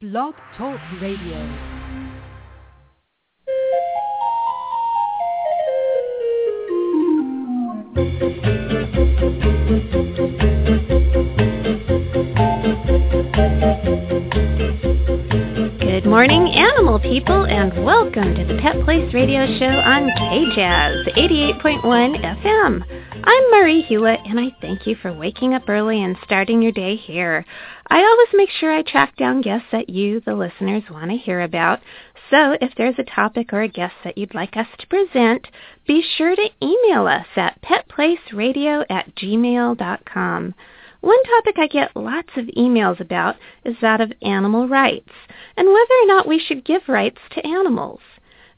Blog Talk Radio. Good morning, animal people, and welcome to the Pet Place Radio Show on KJazz 88.1 FM. I'm Marie Hulett, and I thank you for waking up early and starting your day here. I always make sure I track down guests that you, the listeners, want to hear about. So if there's a topic or a guest that you'd like us to present, be sure to email us at petplaceradio at gmail.com. One topic I get lots of emails about is that of animal rights and whether or not we should give rights to animals.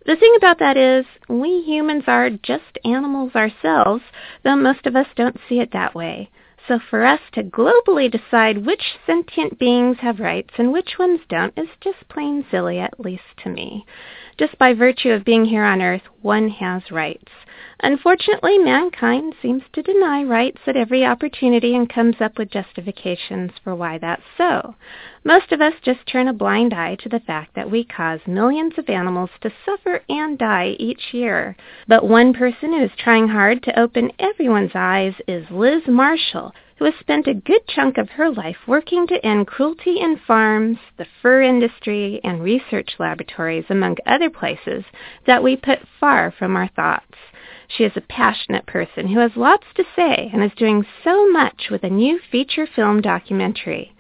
The thing about that is we humans are just animals ourselves, though most of us don't see it that way. So for us to globally decide which sentient beings have rights and which ones don't is just plain silly, at least to me. Just by virtue of being here on Earth, one has rights. Unfortunately, mankind seems to deny rights at every opportunity and comes up with justifications for why that's so. Most of us just turn a blind eye to the fact that we cause millions of animals to suffer and die each year. But one person who is trying hard to open everyone's eyes is Liz Marshall, who has spent a good chunk of her life working to end cruelty in farms, the fur industry, and research laboratories, among other places that we put far from our thoughts. She is a passionate person who has lots to say and is doing so much with a new feature film documentary.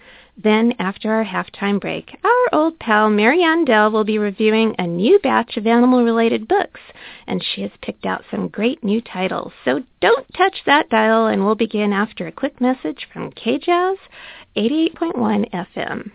Then, after our halftime break, our old pal Maryanne Dell will be reviewing a new batch of animal-related books, and she has picked out some great new titles. So don't touch that dial, and we'll begin after a quick message from KJazz 88.1 FM.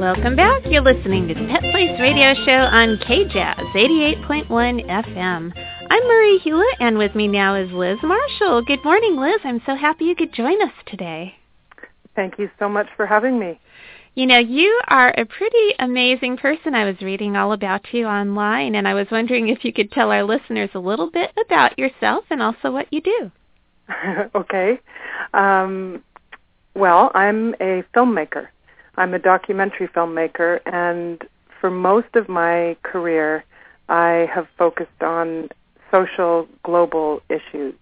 Welcome back. You're listening to the Pet Place Radio Show on KJazz 88.1 FM. I'm Marie Hulett, and with me now is Liz Marshall. Good morning, Liz. I'm so happy you could join us today. Thank you so much for having me. You know, you are a pretty amazing person. I was reading all about you online, and I was wondering if you could tell our listeners a little bit about yourself and also what you do. okay. Um, well, I'm a filmmaker. I'm a documentary filmmaker, and for most of my career, I have focused on social global issues.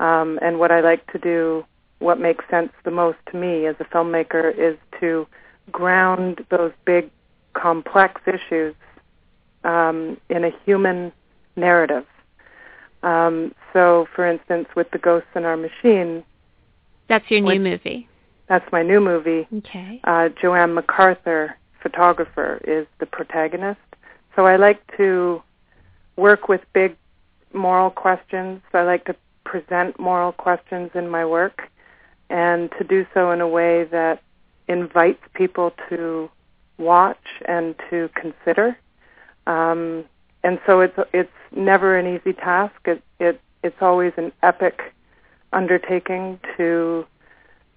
Um, and what I like to do, what makes sense the most to me as a filmmaker, is to ground those big, complex issues um, in a human narrative. Um, so, for instance, with the Ghosts in Our Machine, that's your new movie. That's my new movie. Okay. Uh, Jo-Anne McArthur, photographer, is the protagonist. So I like to work with big moral questions. I like to present moral questions in my work and to do so in a way that invites people to watch and to consider. Um, and so it's it's never an easy task. It, it it's always an epic undertaking to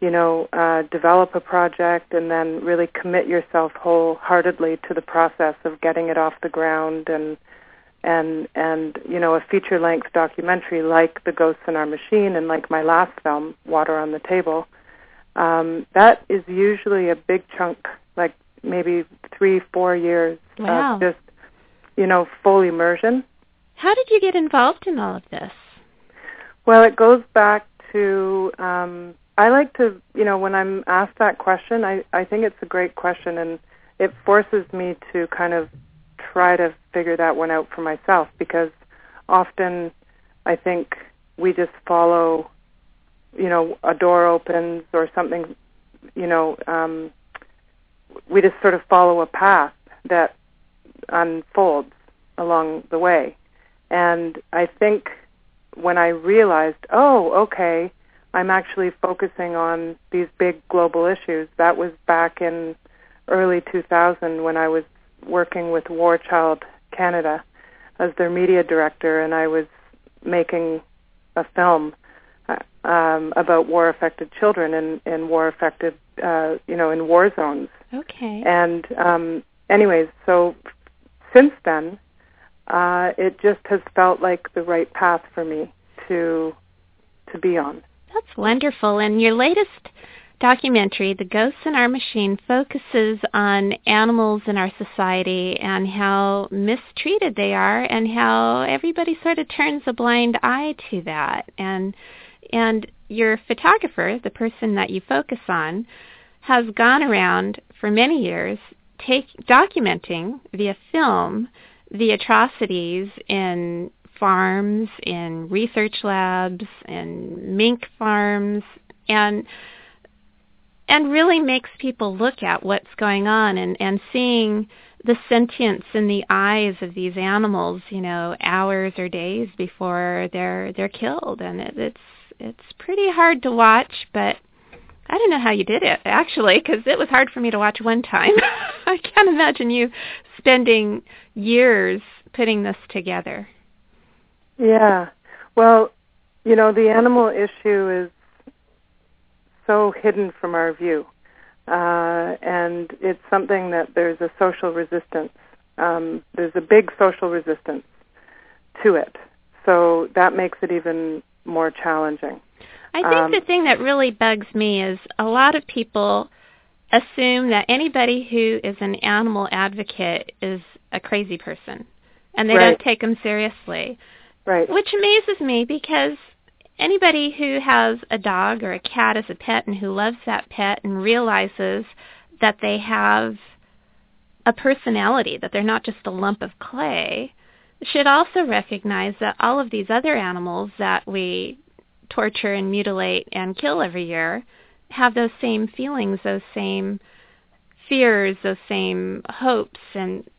you know, uh, develop a project and then really commit yourself wholeheartedly to the process of getting it off the ground and and and you know a feature length documentary like The Ghosts in Our Machine and like my last film Water on the Table. Um, that is usually a big chunk, like maybe three, four years wow. of just you know full immersion. How did you get involved in all of this? Well, it goes back to um, I like to, you know, when I'm asked that question, I, I think it's a great question and it forces me to kind of try to figure that one out for myself because often I think we just follow, you know, a door opens or something, you know, um, we just sort of follow a path that unfolds along the way. And I think when I realized, oh, okay, I'm actually focusing on these big global issues. That was back in early 2000 when I was working with War Child Canada as their media director, and I was making a film uh, um, about war-affected children in, in war-affected, uh, you know, in war zones. Okay. And um, anyways, so since then, uh, it just has felt like the right path for me to to be on. That's wonderful. And your latest documentary, The Ghosts in Our Machine, focuses on animals in our society and how mistreated they are and how everybody sort of turns a blind eye to that. And and your photographer, the person that you focus on, has gone around for many years take documenting via film the atrocities in farms, in research labs, in mink farms, and and really makes people look at what's going on and, and seeing the sentience in the eyes of these animals, you know, hours or days before they're they're killed, and it, it's it's pretty hard to watch, but I don't know how you did it actually, because it was hard for me to watch one time. I can't imagine you spending years putting this together. Yeah. Well, you know, the animal issue is so hidden from our view. Uh, and it's something that there's a social resistance. Um, there's a big social resistance to it. So that makes it even more challenging. I think um, the thing that really bugs me is a lot of people assume that anybody who is an animal advocate is a crazy person and they right. don't take them seriously. Right. Which amazes me because anybody who has a dog or a cat as a pet and who loves that pet and realizes that they have a personality, that they're not just a lump of clay, should also recognize that all of these other animals that we torture and mutilate and kill every year have those same feelings, those same fears, those same hopes and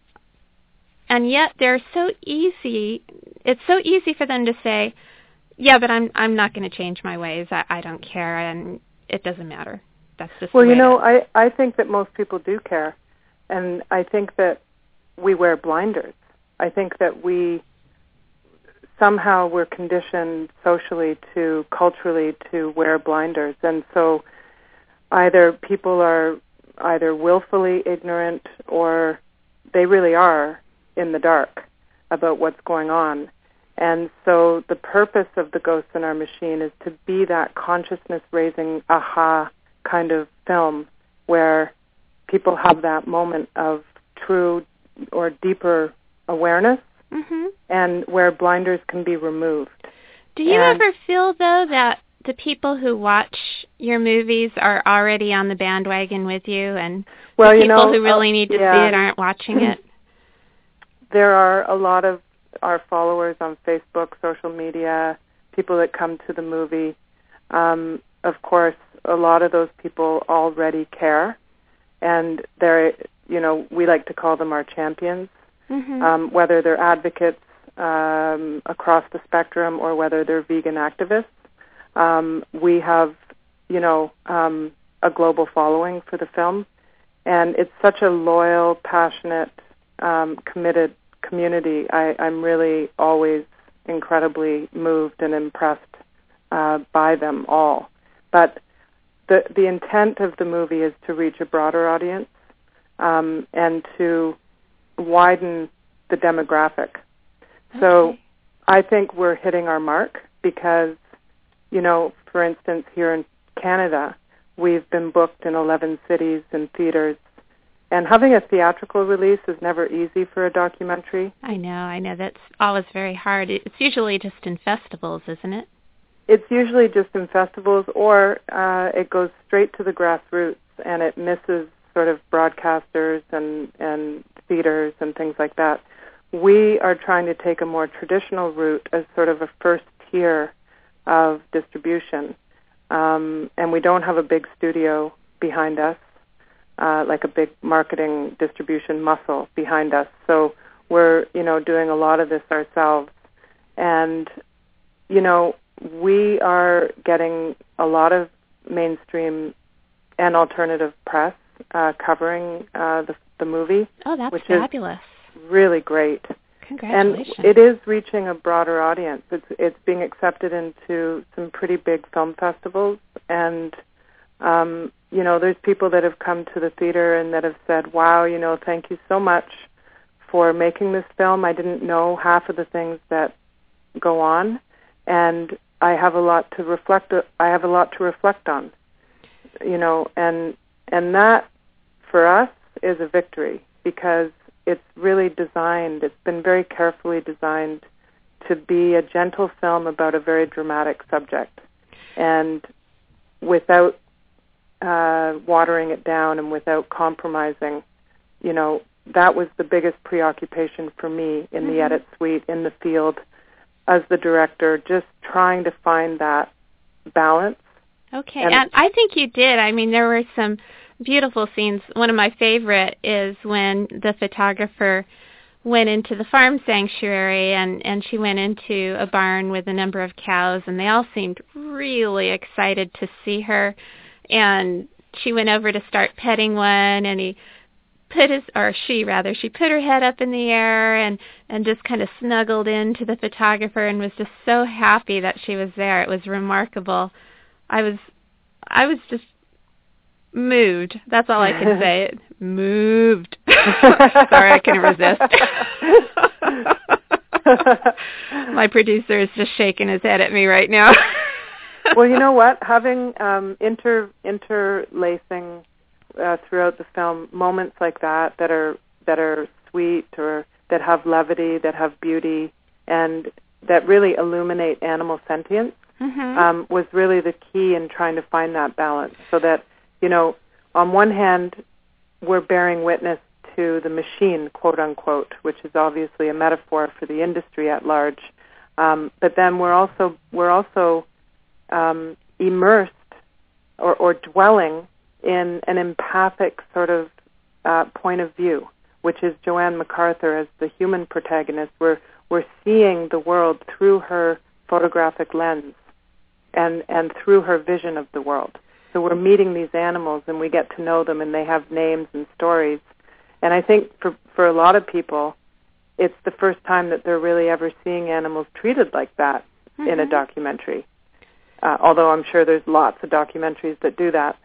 and yet they're so easy it's so easy for them to say yeah, but I'm I'm not going to change my ways. I, I don't care, and it doesn't matter. That's just well, you know, I I think that most people do care, and I think that we wear blinders. I think that we somehow we're conditioned socially to culturally to wear blinders, and so either people are either willfully ignorant or they really are in the dark about what's going on and so the purpose of the Ghosts in Our Machine is to be that consciousness raising aha kind of film where people have that moment of true or deeper awareness mm-hmm. and where blinders can be removed. Do you and ever feel though that the people who watch your movies are already on the bandwagon with you and well, the you people know, who really uh, need to yeah. see it aren't watching it? There are a lot of our followers on Facebook, social media, people that come to the movie. Um, of course, a lot of those people already care, and they're, you know, we like to call them our champions. Mm-hmm. Um, whether they're advocates um, across the spectrum or whether they're vegan activists, um, we have, you know, um, a global following for the film, and it's such a loyal, passionate, um, committed community, I, I'm really always incredibly moved and impressed uh, by them all. But the the intent of the movie is to reach a broader audience um, and to widen the demographic. Okay. So I think we're hitting our mark because, you know, for instance, here in Canada, we've been booked in 11 cities and theaters and having a theatrical release is never easy for a documentary. I know, I know. That's always very hard. It's usually just in festivals, isn't it? It's usually just in festivals, or uh, it goes straight to the grassroots, and it misses sort of broadcasters and and theaters and things like that. We are trying to take a more traditional route as sort of a first tier of distribution, um, and we don't have a big studio behind us uh, like a big marketing distribution muscle behind us. So we're, you know, doing a lot of this ourselves. And, you know, we are getting a lot of mainstream and alternative press uh, covering uh, the, the movie. Oh, that's which fabulous. Is really great. Congratulations. And it is reaching a broader audience. It's it's being accepted into some pretty big film festivals and um, you know, there's people that have come to the theater and that have said, "Wow, you know, thank you so much for making this film. I didn't know half of the things that go on, and I have a lot to reflect. I have a lot to reflect on, you know, and and that for us is a victory because it's really designed. It's been very carefully designed to be a gentle film about a very dramatic subject, and without uh, watering it down and without compromising, you know, that was the biggest preoccupation for me in mm-hmm. the edit suite in the field as the director, just trying to find that balance. Okay, and, and I think you did. I mean, there were some beautiful scenes. One of my favorite is when the photographer went into the farm sanctuary and and she went into a barn with a number of cows and they all seemed really excited to see her and she went over to start petting one and he put his or she rather she put her head up in the air and and just kind of snuggled into the photographer and was just so happy that she was there. It was remarkable. I was i was just moved. That's all i can say. Moved. Sorry i couldn't resist. My producer is just shaking his head at me right now well you know what having um inter interlacing uh, throughout the film moments like that that are that are sweet or that have levity, that have beauty, and that really illuminate animal sentience mm-hmm. um, was really the key in trying to find that balance. So that you know, on one hand, we're bearing witness to the machine, quote unquote, which is obviously a metaphor for the industry at large. Um, but then we're also we're also um, immersed or, or dwelling in an empathic sort of uh, point of view, which is Jo-Anne McArthur as the human protagonist. We're we're seeing the world through her photographic lens and and through her vision of the world. So we're meeting these animals and we get to know them and they have names and stories. And I think for for a lot of people, it's the first time that they're really ever seeing animals treated like that mm-hmm. in a mm-hmm. documentary. Uh, although I'm sure there's lots of documentaries that do that.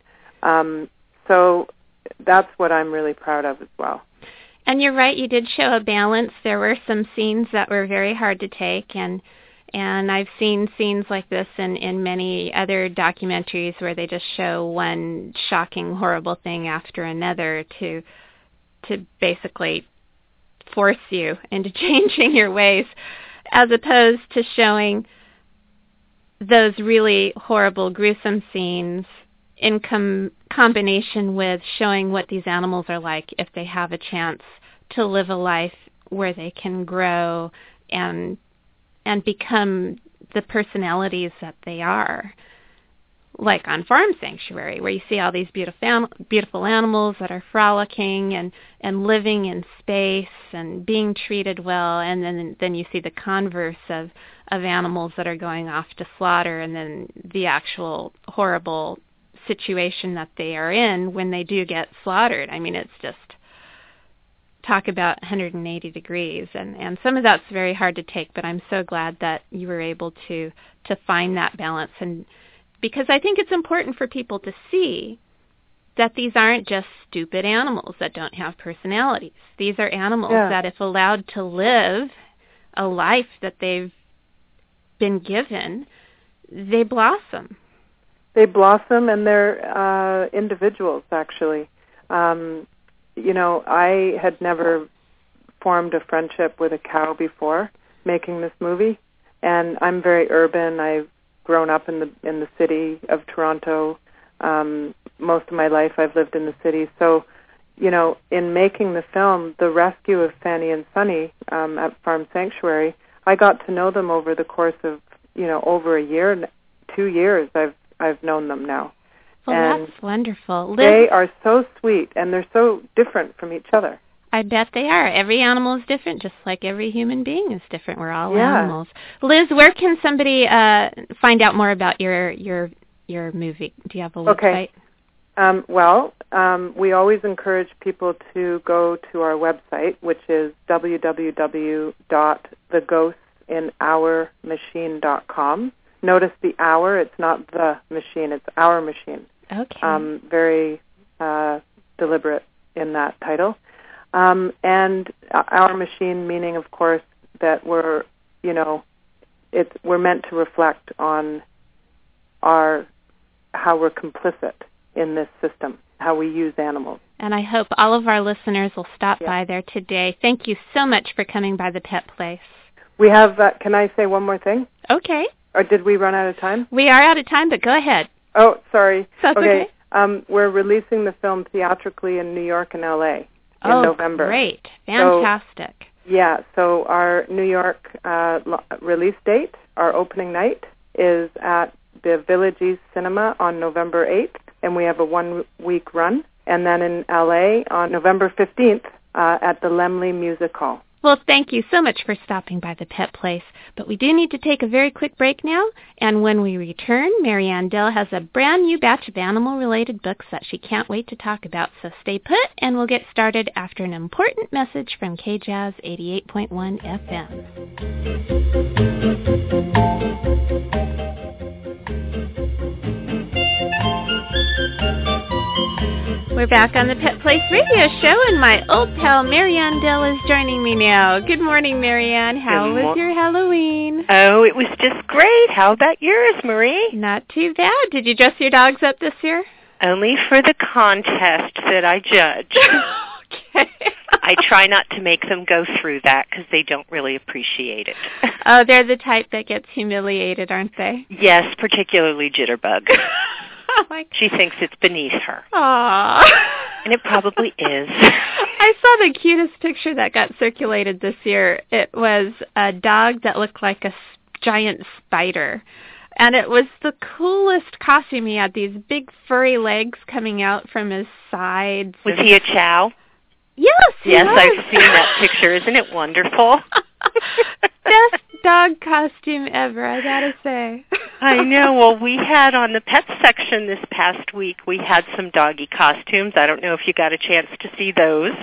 Um, so that's what I'm really proud of as well. And you're right, you did show a balance. There were some scenes that were very hard to take and and I've seen scenes like this in, in many other documentaries where they just show one shocking, horrible thing after another to to basically force you into changing your ways as opposed to showing those really horrible, gruesome scenes in com- combination with showing what these animals are like if they have a chance to live a life where they can grow and and become the personalities that they are like on farm sanctuary where you see all these beautiful beautiful animals that are frolicking and and living in space and being treated well and then then you see the converse of of animals that are going off to slaughter and then the actual horrible situation that they are in when they do get slaughtered. I mean, it's just talk about 180 degrees and and some of that's very hard to take but I'm so glad that you were able to to find that balance and because I think it's important for people to see that these aren't just stupid animals that don't have personalities. These are animals yeah. that if allowed to live a life that they've been given, they blossom they blossom and they're uh, individuals actually. Um, you know, I had never formed a friendship with a cow before making this movie, and I'm very urban. I've grown up in the in the city of Toronto. Um, most of my life I've lived in the city, so you know, in making the film, the rescue of Fanny and Sunny um, at Farm Sanctuary, I got to know them over the course of you know over a year, two years. I've I've known them now. Well, and that's wonderful. Liz, they are so sweet, and they're so different from each other. I bet they are. Every animal is different, just like every human being is different. We're all yeah. animals. Liz, where can somebody uh, find out more about your your your movie? Do you have a website? Okay. Um, well, um, we always encourage people to go to our website, which is www.theghostinourmachine.com. Notice the hour. It's not the machine. It's our machine. Okay. Um, very uh, deliberate in that title. Um, and our machine, meaning, of course, that we're, you know, it's we're meant to reflect on our how we're complicit in this system, how we use animals. And I hope all of our listeners will stop Yeah. by there today. Thank you so much for coming by the Pet Place. We have. Uh, can I say one more thing? Okay. Or did we run out of time? We are out of time, but go ahead. Oh, sorry. That's okay. Um, we're releasing the film theatrically in New York and LA in oh, November. great. Fantastic. Yeah, so our New York uh, release date, our opening night, is at the Village East Cinema on November 8th, and we have a one-week run. And then in LA on November 15th uh, at the Laemmle Music Hall. Well, thank you so much for stopping by the Pet Place. But we do need to take a very quick break now. And when we return, Maryanne Dell has a brand new batch of animal-related books that she can't wait to talk about. So stay put, and we'll get started after an important message from KJazz 88.1 FM. We're back on the Pet Place Radio Show, and my old pal Maryanne Dell is joining me now. Good morning, Maryanne. How Good was mor- your Halloween? Oh, it was just great. How about yours, Marie? Not too bad. Did you dress your dogs up this year? Only for the contest that I judge. okay. I try not to make them go through that because they don't really appreciate it. Oh, they're the type that gets humiliated, aren't they? yes, particularly Jitterbug. like, She thinks it's beneath her, Aww. and it probably is. I saw the cutest picture that got circulated this year. It was a dog that looked like a giant spider. And it was the coolest costume. He had these big furry legs coming out from his sides. Was he a chow? Yes, he Yes, was. I've seen that picture. Isn't it wonderful? Best dog costume ever, I gotta say. I know. Well, we had on the pet section this past week, we had some doggy costumes. I don't know if you got a chance to see those,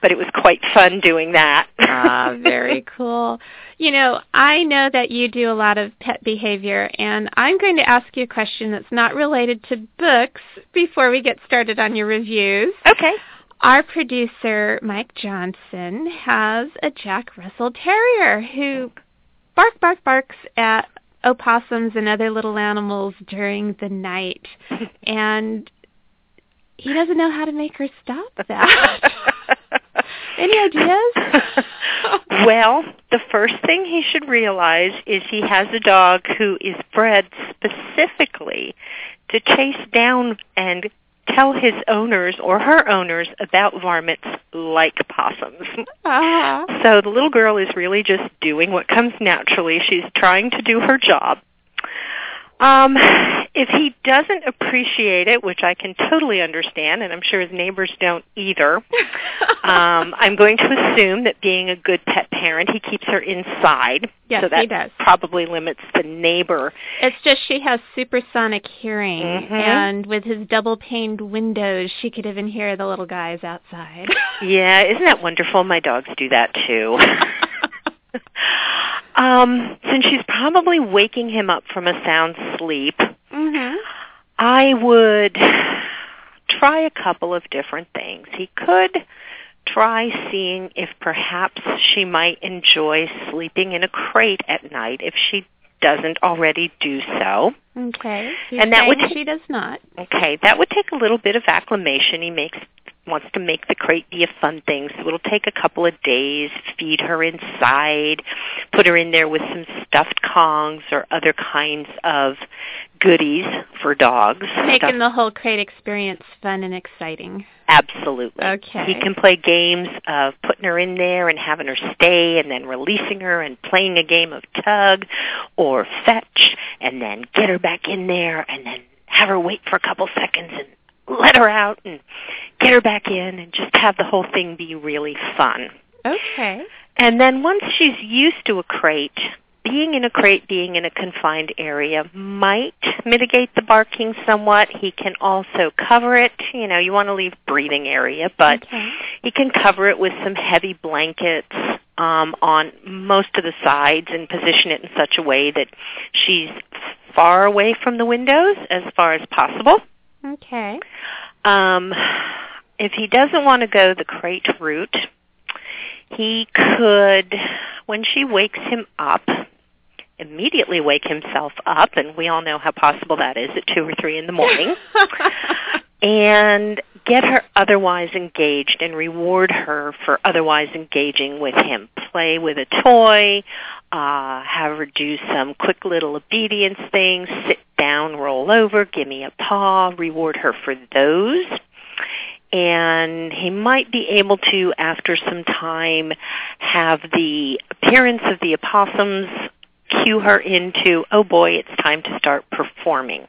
but it was quite fun doing that. ah, very cool. You know, I know that you do a lot of pet behavior, and I'm going to ask you a question that's not related to books before we get started on your reviews. Okay. Our producer, Mike Johnson, has a Jack Russell Terrier who bark, bark, barks at opossums and other little animals during the night. And he doesn't know how to make her stop that. Any ideas? well, the first thing he should realize is he has a dog who is bred specifically to chase down and tell his owners or her owners about varmints like possums. Ah. So the little girl is really just doing what comes naturally. She's trying to do her job. Um, if he doesn't appreciate it, which I can totally understand, and I'm sure his neighbors don't either, um, I'm going to assume that being a good pet parent, he keeps her inside. Yes, so that he does. probably limits the neighbor. It's just she has supersonic hearing, Mhm. and with his double paned windows, she could even hear the little guys outside. Yeah, isn't that wonderful? My dogs do that too. um, since she's probably waking him up from a sound sleep, mhm. I would try a couple of different things. He could try seeing if perhaps she might enjoy sleeping in a crate at night if she doesn't already do so. Okay. And that would ta- she does not. Okay, that would take a little bit of acclimation. He makes wants to make the crate be a fun thing, so it'll take a couple of days. Feed her inside, put her in there with some stuffed Kongs or other kinds of goodies for dogs. Making Stuff- the whole crate experience fun and exciting. Absolutely. Okay. He can play games of putting her in there and having her stay and then releasing her and playing a game of tug or fetch and then get her back in there and then have her wait for a couple seconds and let her out and get her back in and just have the whole thing be really fun. Okay. And then once she's used to a crate, being in a crate, being in a confined area might mitigate the barking somewhat. He can also cover it. You know, you want to leave breathing area, but Okay. he can cover it with some heavy blankets um, on most of the sides and position it in such a way that she's far away from the windows as far as possible. Okay. Um, if he doesn't want to go the crate route, he could, when she wakes him up, immediately wake himself up, and we all know how possible that is at 2 or 3 in the morning, and get her otherwise engaged and reward her for otherwise engaging with him. Play with a toy, uh, have her do some quick little obedience things, sit down, roll over, give me a paw, reward her for those. And he might be able to, after some time, have the appearance of the opossums cue her into, oh boy, it's time to start performing.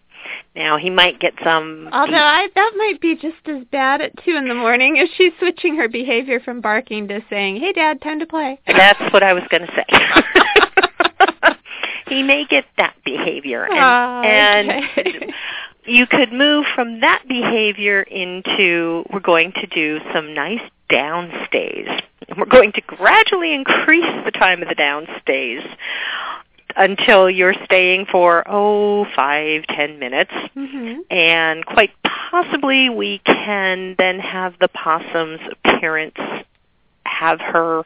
Now he might get some. Although I, that might be just as bad at two in the morning if she's switching her behavior from barking to saying, "Hey, Dad, time to play." That's what I was going to say. he may get that behavior, and, oh, okay. and you could move from that behavior into we're going to do some nice downstays. We're going to gradually increase the time of the downstays until you're staying for oh five ten minutes mm-hmm. and quite possibly we can then have the possum's parents have her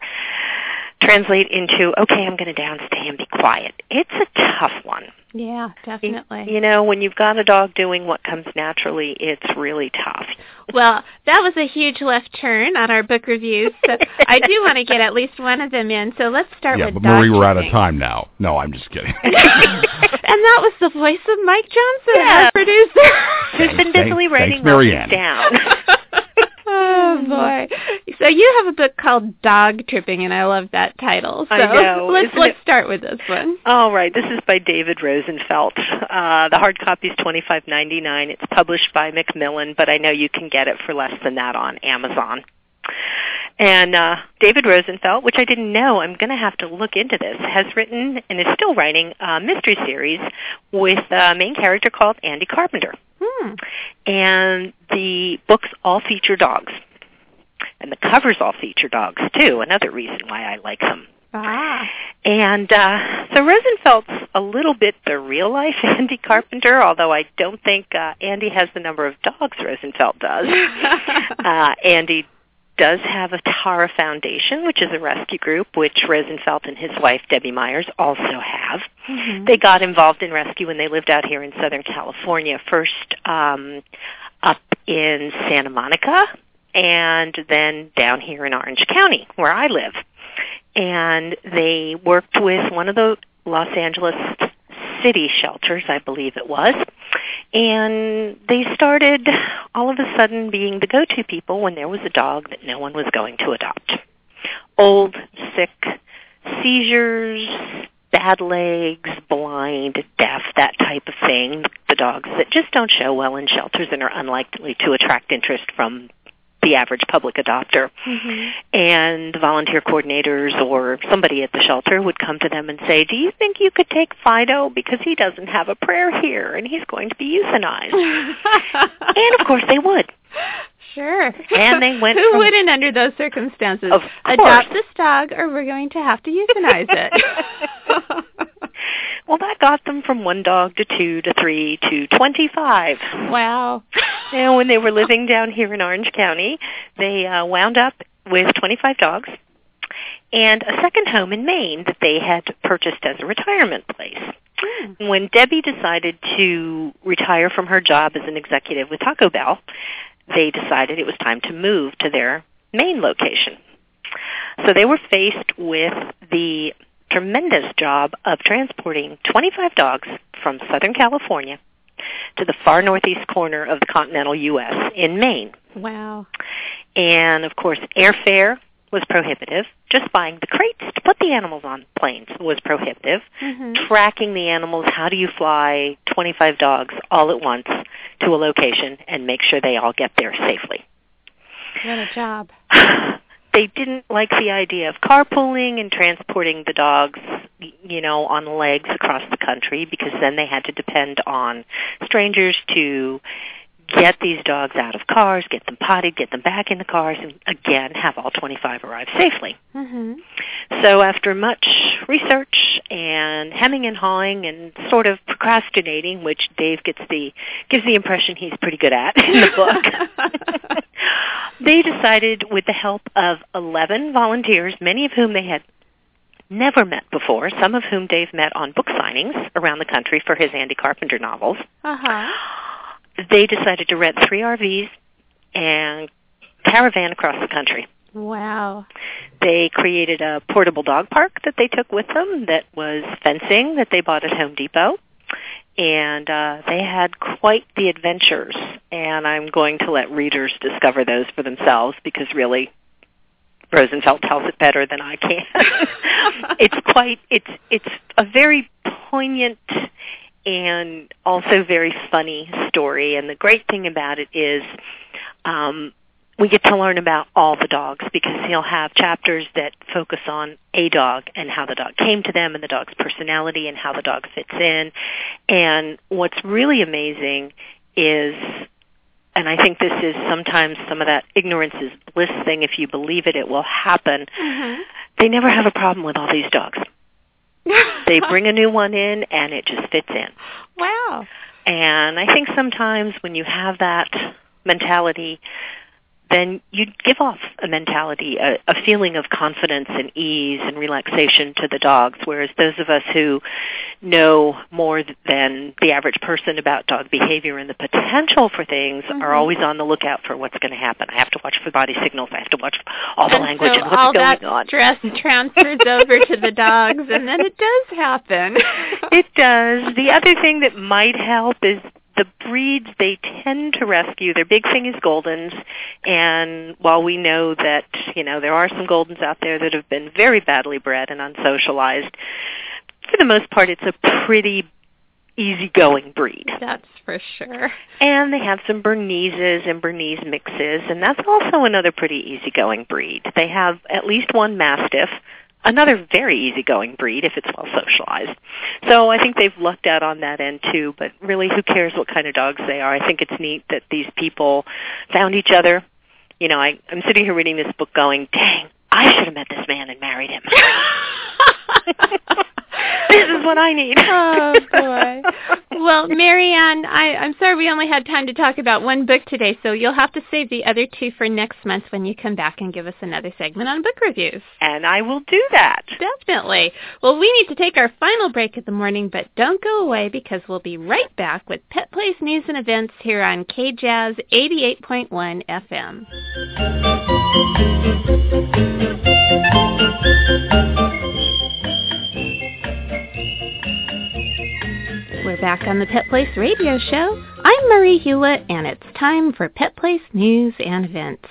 translate into okay i'm going to downstay and be quiet it's a tough one yeah definitely you know when you've got a dog doing what comes naturally it's really tough well that was a huge left turn on our book reviews so i do want to get at least one of them in so let's start yeah, with but Marie, we're out of time now. No, I'm just kidding. and that was the voice of Mike Johnson, Yeah. our producer. who's been Thanks- busily writing thanks, Maryanne. down oh boy! So you have a book called Dog Tripping, and I love that title. So I know. let's Isn't let's it- start with this one. All right, this is by David Rosenfelt. Uh, the hard copy is twenty five ninety nine. It's published by Macmillan, but I know you can get it for less than that on Amazon. And uh, David Rosenfelt, which I didn't know, I'm going to have to look into this, has written and is still writing a mystery series with a main character called Andy Carpenter. Hmm. And the books all feature dogs. And the covers all feature dogs, too, another reason why I like them. Ah. And uh, so Rosenfelt's a little bit the real life Andy Carpenter, although I don't think uh, Andy has the number of dogs Rosenfelt does. uh, Andy does have a Tara Foundation, which is a rescue group, which Rosenfelt and his wife Debbie Myers also have. Mhm. They got involved in rescue when they lived out here in Southern California, first um, up in Santa Monica, and then down here in Orange County, where I live. And they worked with one of the Los Angeles city shelters, I believe it was. And they started all of a sudden being the go-to people when there was a dog that no one was going to adopt. Old, sick, seizures, bad legs, blind, deaf, that type of thing. The dogs that just don't show well in shelters and are unlikely to attract interest from the average public adopter. Mhm. And the volunteer coordinators or somebody at the shelter would come to them and say, do you think you could take Fido because he doesn't have a prayer here and he's going to be euthanized? and of course they would. Sure. And they went Who from- wouldn't under those circumstances? Of Adopt course. this dog or we're going to have to euthanize it. well, that got them from one dog to two to three to 25. wow. And when they were living down here in Orange County, they uh, wound up with 25 dogs and a second home in Maine that they had purchased as a retirement place. Hmm. When Debbie decided to retire from her job as an executive with Taco Bell, they decided it was time to move to their main location. So they were faced with the tremendous job of transporting 25 dogs from Southern California to the far northeast corner of the continental U.S. in Maine. Wow. And of course, airfare was prohibitive. Just buying the crates to put the animals on planes was prohibitive. Mhm. Tracking the animals, how do you fly 25 dogs all at once to a location and make sure they all get there safely? What a job. they didn't like the idea of carpooling and transporting the dogs, you know, on legs across the country because then they had to depend on strangers to get these dogs out of cars, get them potted, get them back in the cars, and again have all 25 arrive safely. Mm-hmm. So after much research and hemming and hawing and sort of procrastinating, which Dave gets the gives the impression he's pretty good at in the book, they decided with the help of 11 volunteers, many of whom they had never met before, some of whom Dave met on book signings around the country for his Andy Carpenter novels. Uh-huh. They decided to rent three RVs and caravan across the country. Wow. They created a portable dog park that they took with them that was fencing that they bought at Home Depot. And uh, they had quite the adventures, and I'm going to let readers discover those for themselves because really, Rosenfelt tells it better than I can. it's quite it's it's a very poignant and also very funny story. And the great thing about it is um, we get to learn about all the dogs because he'll have chapters that focus on a dog and how the dog came to them and the dog's personality and how the dog fits in. And what's really amazing is and I think this is sometimes some of that ignorance is bliss thing. If you believe it, it will happen. Mm-hmm. They never have a problem with all these dogs. they bring a new one in and it just fits in. Wow. And I think sometimes when you have that mentality, then you'd give off a mentality, a, a feeling of confidence and ease and relaxation to the dogs. Whereas those of us who know more than the average person about dog behavior and the potential for things Mhm. are always on the lookout for what's going to happen. I have to watch for body signals. I have to watch all the and language so and what's all going that on. stress transfers over to the dogs, and then it does happen. It does. The other thing that might help is the breeds they tend to rescue. Their big thing is Goldens, and while we know that you know there are some Goldens out there that have been very badly bred and unsocialized, for the most part, it's a pretty easygoing breed. That's for sure. And they have some Berneses and Bernese mixes, and that's also another pretty easygoing breed. They have at least one Mastiff, another very easygoing breed if it's well socialized. So I think they've lucked out on that end too, but really who cares what kind of dogs they are? I think it's neat that these people found each other. You know, I, I'm sitting here reading this book going, dang, I should have met this man and married him. this is what I need. oh boy. Well, Maryanne, I, I'm sorry we only had time to talk about one book today, so you'll have to save the other two for next month when you come back and give us another segment on book reviews. And I will do that. Definitely. Well, we need to take our final break of the morning, but don't go away because we'll be right back with Pet Place News and Events here on KJazz 88.1 FM. Back on the Pet Place Radio Show. I'm Marie Hulett, and it's time for Pet Place News and Events.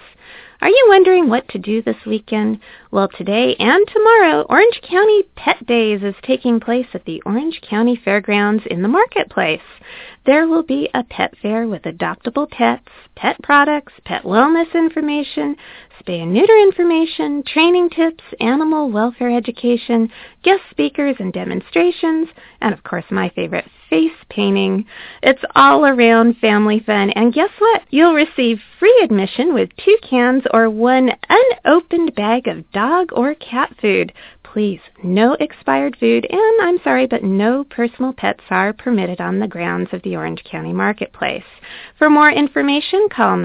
Are you wondering what to do this weekend? Well, today and tomorrow, Orange County Pet Days is taking place at the Orange County Fairgrounds in the marketplace. There will be a pet fair with adoptable pets, pet products, pet wellness information, spay and neuter information, training tips, animal welfare education, guest speakers and demonstrations, and of course my favorite, face painting. It's all around family fun. And guess what? You'll receive free admission with two cans or one unopened bag of dog or cat food. Please, no expired food, and I'm sorry, but no personal pets are permitted on the grounds of the Orange County Marketplace. For more information, call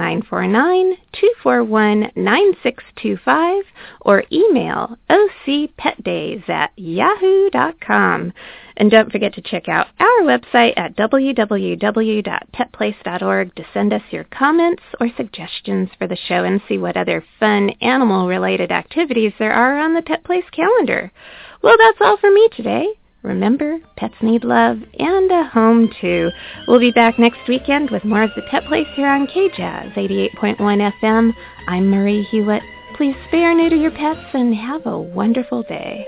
949-241-9625 or email ocpetdays at yahoo.com. And don't forget to check out our website at www.petplace.org to send us your comments or suggestions for the show and see what other fun animal-related activities there are on the Pet Place calendar. Well, that's all for me today. Remember, pets need love and a home too. We'll be back next weekend with more of the Pet Place here on KJazz 88.1 FM. I'm Marie Hulett. Please spay or neuter your pets and have a wonderful day.